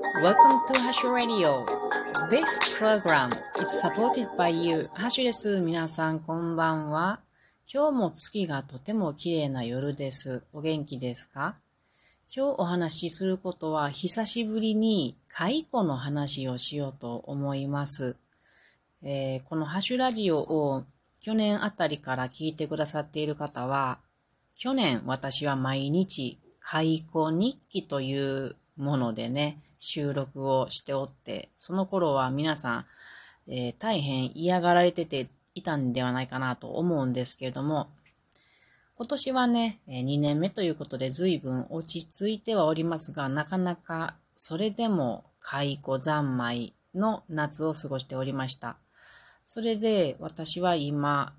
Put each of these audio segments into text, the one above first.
Welcome to Hash Radio. This program is supported by you. ハッシュです。皆さんこんばんは。今日も月がとても綺麗な夜です。お元気ですか？今日お話しすることは久しぶりに蚕の話をしようと思います。えー、このハッシュラジオを去年あたりから聞いてくださっている方は、去年私は毎日蚕日記というものでね、収録をしておって、その頃は皆さん、えー、大変嫌がられてていたんではないかなと思うんですけれども、今年はね、2年目ということで随分落ち着いてはおりますが、なかなかそれでも蚕三昧の夏を過ごしておりました。それで私は今、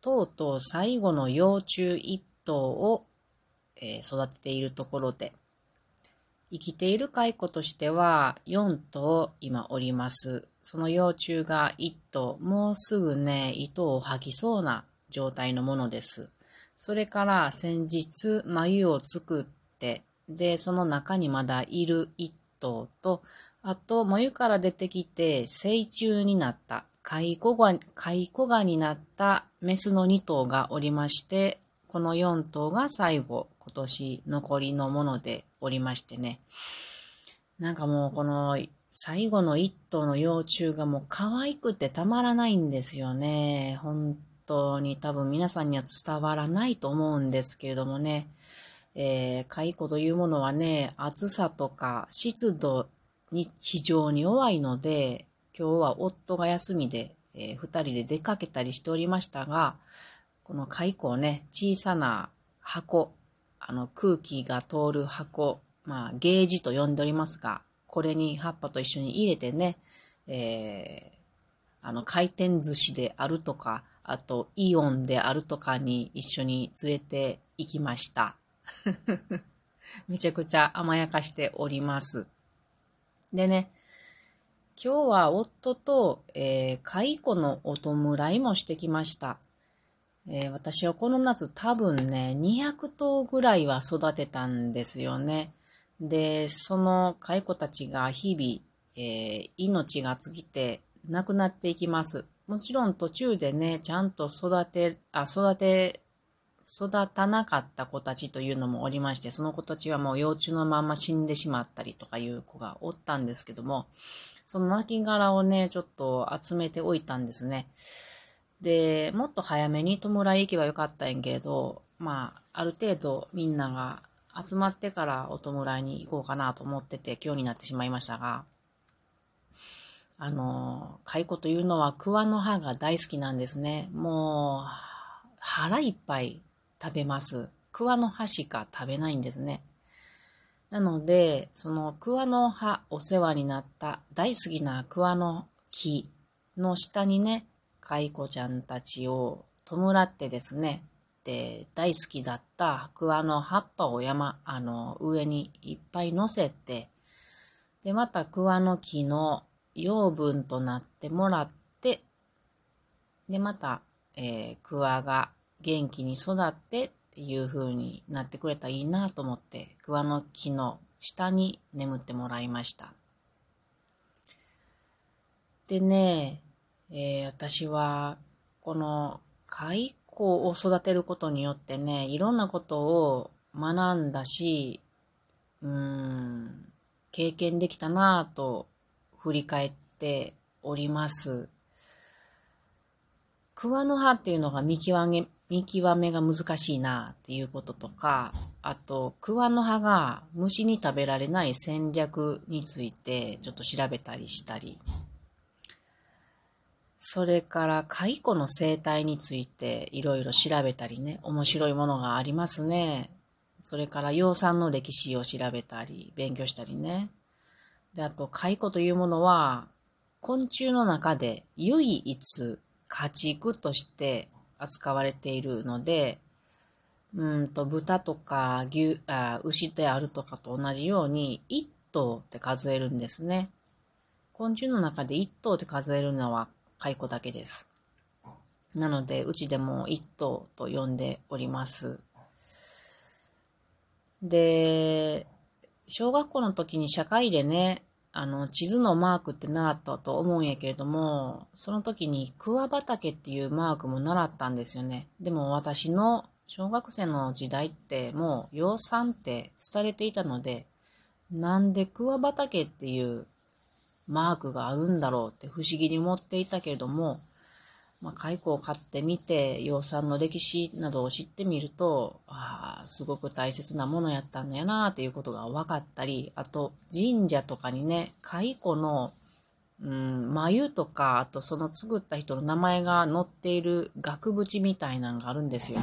とうとう最後の幼虫一頭を、えー、育てているところで、生きている蚕としては4頭今おります。その幼虫が1頭、もうすぐね、糸を吐きそうな状態のものです。それから先日、眉を作って、で、その中にまだいる1頭と、あと、眉から出てきて成虫になった蚕が、蚕がになったメスの2頭がおりまして、この4頭が最後、今年残りのものでおりましてね。なんかもうこの最後の1頭の幼虫がもう可愛くてたまらないんですよね。本当に多分皆さんには伝わらないと思うんですけれどもね。えー、蚕というものはね、暑さとか湿度に非常に弱いので、今日は夫が休みで、えー、二人で出かけたりしておりましたが、この蚕をね、小さな箱、あの空気が通る箱、まあゲージと呼んでおりますが、これに葉っぱと一緒に入れてね、えー、あの回転寿司であるとか、あとイオンであるとかに一緒に連れて行きました。めちゃくちゃ甘やかしております。でね、今日は夫と、えー、蚕のお弔いもしてきました。えー、私はこの夏多分ね、200頭ぐらいは育てたんですよね。で、その蚕たちが日々、えー、命が尽きて亡くなっていきます。もちろん途中でね、ちゃんと育て、あ、育て、育たなかった子たちというのもおりまして、その子たちはもう幼虫のまま死んでしまったりとかいう子がおったんですけども、その亡骸をね、ちょっと集めておいたんですね。で、もっと早めに弔い行けばよかったんやけど、まあ、ある程度みんなが集まってからお弔いに行こうかなと思ってて、今日になってしまいましたが、あの、蚕というのは桑の葉が大好きなんですね。もう、腹いっぱい食べます。桑の葉しか食べないんですね。なので、その桑の葉、お世話になった大好きな桑の木の下にね、蚕ちゃんたちを弔ってですね、で、大好きだった桑の葉っぱを山、あの、上にいっぱい乗せて、で、また桑の木の養分となってもらって、で、また、えー、桑が元気に育ってっていう風になってくれたらいいなと思って、桑の木の下に眠ってもらいました。でね、えー、私は、この蚕を育てることによってね、いろんなことを学んだし、うん、経験できたなぁと振り返っております。桑の葉っていうのが見極め、見極めが難しいなっていうこととか、あと、桑の葉が虫に食べられない戦略についてちょっと調べたりしたり、それから蚕の生態についていろいろ調べたりね、面白いものがありますね。それから養蚕の歴史を調べたり、勉強したりね。で、あと、蚕というものは、昆虫の中で唯一家畜として扱われているので、うんと、豚とか牛、あ牛であるとかと同じように、一頭って数えるんですね。昆虫の中で一頭って数えるのは蚕だけです。なので、うちでも一頭と呼んでおります。で、小学校の時に社会でね、あの、地図のマークって習ったと思うんやけれども、その時に桑畑っていうマークも習ったんですよね。でも私の小学生の時代ってもう養蚕って廃れていたので、なんで桑畑っていうマークがあるんだろうって不思議に思っていたけれども、まあ、蚕を買ってみて、養蚕の歴史などを知ってみると、ああ、すごく大切なものやったんやなっていうことが分かったり、あと神社とかにね、蚕の、うん、眉とか、あとその作った人の名前が載っている額縁みたいなのがあるんですよ。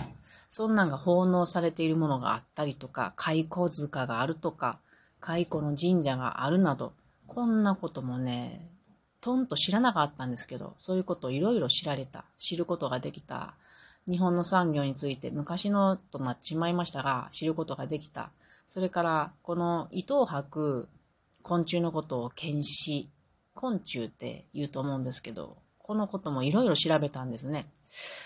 そんなんが奉納されているものがあったりとか、蚕塚があるとか、蚕の神社があるなど、こんなこともね、とんと知らなかったんですけど、そういうことをいろいろ知られた、知ることができた、日本の産業について昔のとなってしまいましたが、知ることができた。それから、この糸を吐く昆虫のことを検視、昆虫って言うと思うんですけど、このこともいろいろ調べたんですね。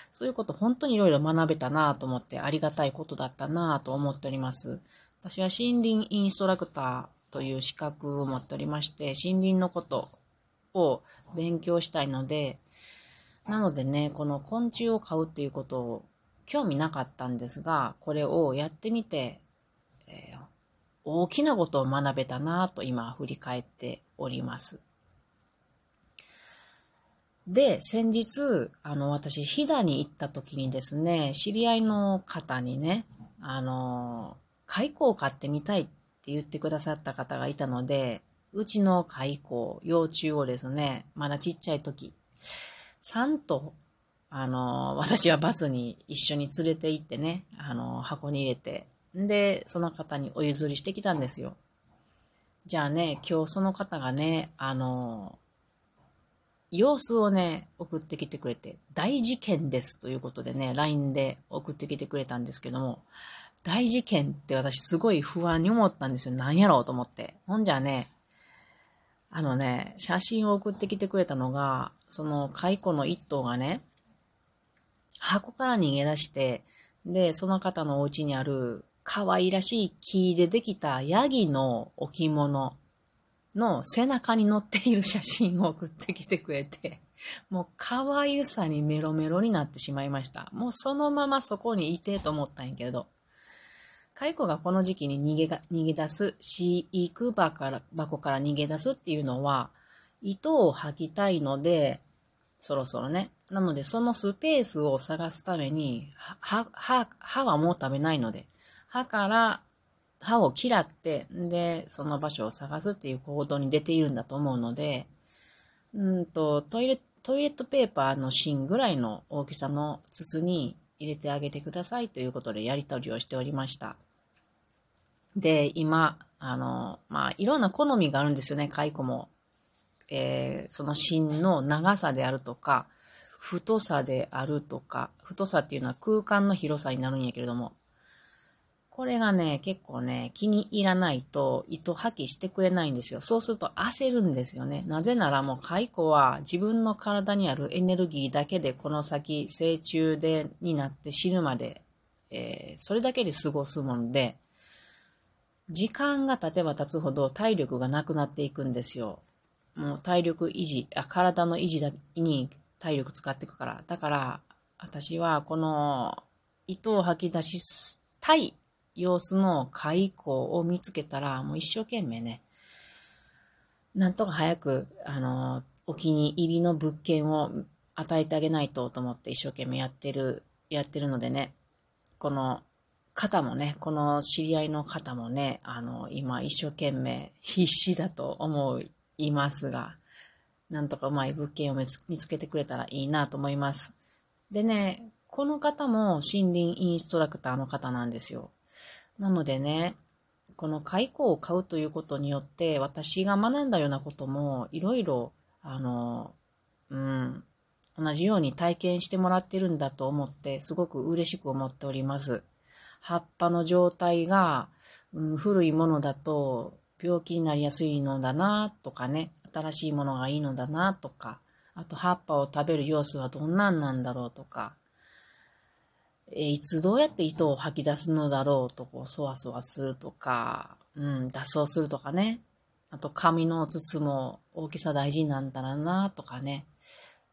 そういうこと本当にいろいろ学べたなと思ってありがたいことだったなと思っております。私は森林インストラクターという資格を持っておりまして、森林のことを勉強したいので、なのでね、この昆虫を飼うっていうことを興味なかったんですが、これをやってみて、えー、大きなことを学べたなと今振り返っております。で、先日、あの、私、飛騨に行った時にですね、知り合いの方にね、あの、蚕を飼ってみたいってって言ってくださった方がいたので、うちの蚕、幼虫をですね、まだちっちゃい時、3頭、あの、私はバスに一緒に連れて行ってね、あの、箱に入れて、で、その方にお譲りしてきたんですよ。じゃあね、今日その方がね、あの、様子をね、送ってきてくれて、大事件ですということでね、LINE で送ってきてくれたんですけども、大事件って私すごい不安に思ったんですよ。何やろうと思って。ほんじゃね、あのね、写真を送ってきてくれたのが、その蚕の一頭がね、箱から逃げ出して、で、その方のお家にある可愛らしい木でできたヤギの置物の背中に乗っている写真を送ってきてくれて、もう可愛さにメロメロになってしまいました。もうそのままそこにいてと思ったんやけど、蚕がこの時期に逃げが逃げ出す、飼育場から箱から逃げ出すっていうのは、糸を吐きたいので、そろそろね。なので、そのスペースを探すために、歯、歯、歯はもう食べないので、歯から歯を嫌って、で、その場所を探すっていう行動に出ているんだと思うので、うんと、トイレ、トイレットペーパーの芯ぐらいの大きさの筒に入れてあげてくださいということでやり取りをしておりました。で、今、あの、まあ、いろんな好みがあるんですよね、蚕も。えー、その芯の長さであるとか、太さであるとか、太さっていうのは空間の広さになるんやけれども、これがね、結構ね、気に入らないと糸吐きしてくれないんですよ。そうすると焦るんですよね。なぜならもう蚕は自分の体にあるエネルギーだけでこの先成虫でになって死ぬまで、えー、それだけで過ごすもんで、時間が経てば経つほど体力がなくなっていくんですよ。もう体力維持、あ体の維持だに体力使っていくから。だから、私はこの糸を吐き出したい様子の蚕を見つけたら、もう一生懸命ね、なんとか早く、あの、お気に入りの物件を与えてあげないとと思って一生懸命やってる、やってるのでね、この方もね、この知り合いの方もね、あの、今一生懸命必死だと思いますが、なんとかうまい物件を見つけてくれたらいいなと思います。でね、この方も森林インストラクターの方なんですよ。なのでね、この蚕を買うということによって、私が学んだようなことも、いろいろ、あの、うん、同じように体験してもらってるんだと思って、すごく嬉しく思っております。葉っぱの状態が、うん、古いものだと病気になりやすいのだなとかね、新しいものがいいのだなとか、あと葉っぱを食べる様子はどんなんなんだろうとか、えいつどうやって糸を吐き出すのだろうとこうそわそわするとか、うん、脱走するとかね。あと、紙の筒も大きさ大事なんだなとかね。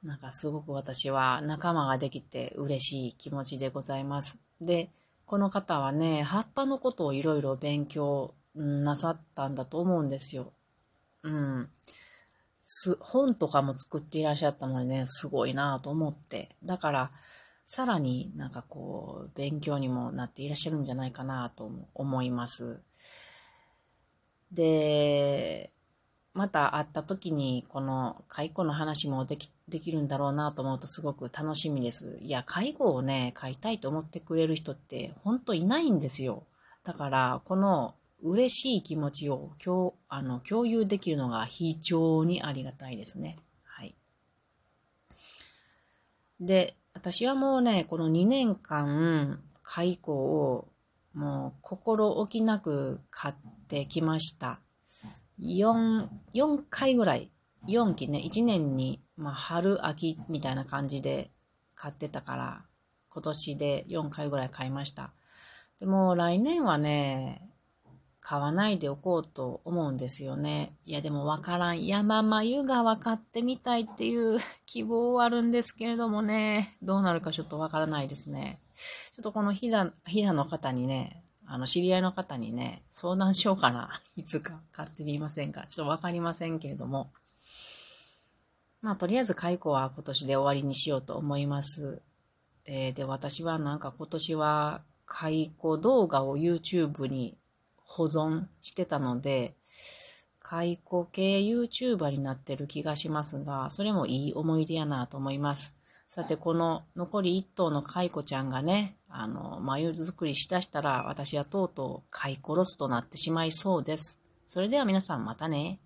なんかすごく私は仲間ができて嬉しい気持ちでございます。で、この方はね、葉っぱのことをいろいろ勉強なさったんだと思うんですよ。うん。本とかも作っていらっしゃったのでね、すごいなと思って。だから、さらになんかこう、勉強にもなっていらっしゃるんじゃないかなと思います。で、また会った時にこの介護の話もできできるんだろうなと思うとすごく楽しみです。いや、介護をね、買いたいと思ってくれる人って本当いないんですよ。だから、この嬉しい気持ちを共あの共有できるのが非常にありがたいですね。はい。で、私はもうね、この2年間、介護をもう心置きなく買ってきました。4、4回ぐらい、4期ね、1年に、まあ、春、秋みたいな感じで買ってたから、今年で4回ぐらい買いました。でも来年はね、買わないでおこうと思うんですよね。いやでもわからん。山眉が分かってみたいっていう 希望はあるんですけれどもね、どうなるかちょっとわからないですね。ちょっとこのひだ、ひだの方にね、あの、知り合いの方にね、相談しようかな。いつか買ってみませんか。ちょっとわかりませんけれども。まあ、とりあえず解雇は今年で終わりにしようと思います。えー、で、私はなんか今年は解雇動画を YouTube に保存してたので、解雇系 YouTuber になってる気がしますが、それもいい思い出やなと思います。さて、この残り1頭の蚕ちゃんがね、あの、眉作りしだしたら、私はとうとう飼い殺すとなってしまいそうです。それでは皆さんまたね。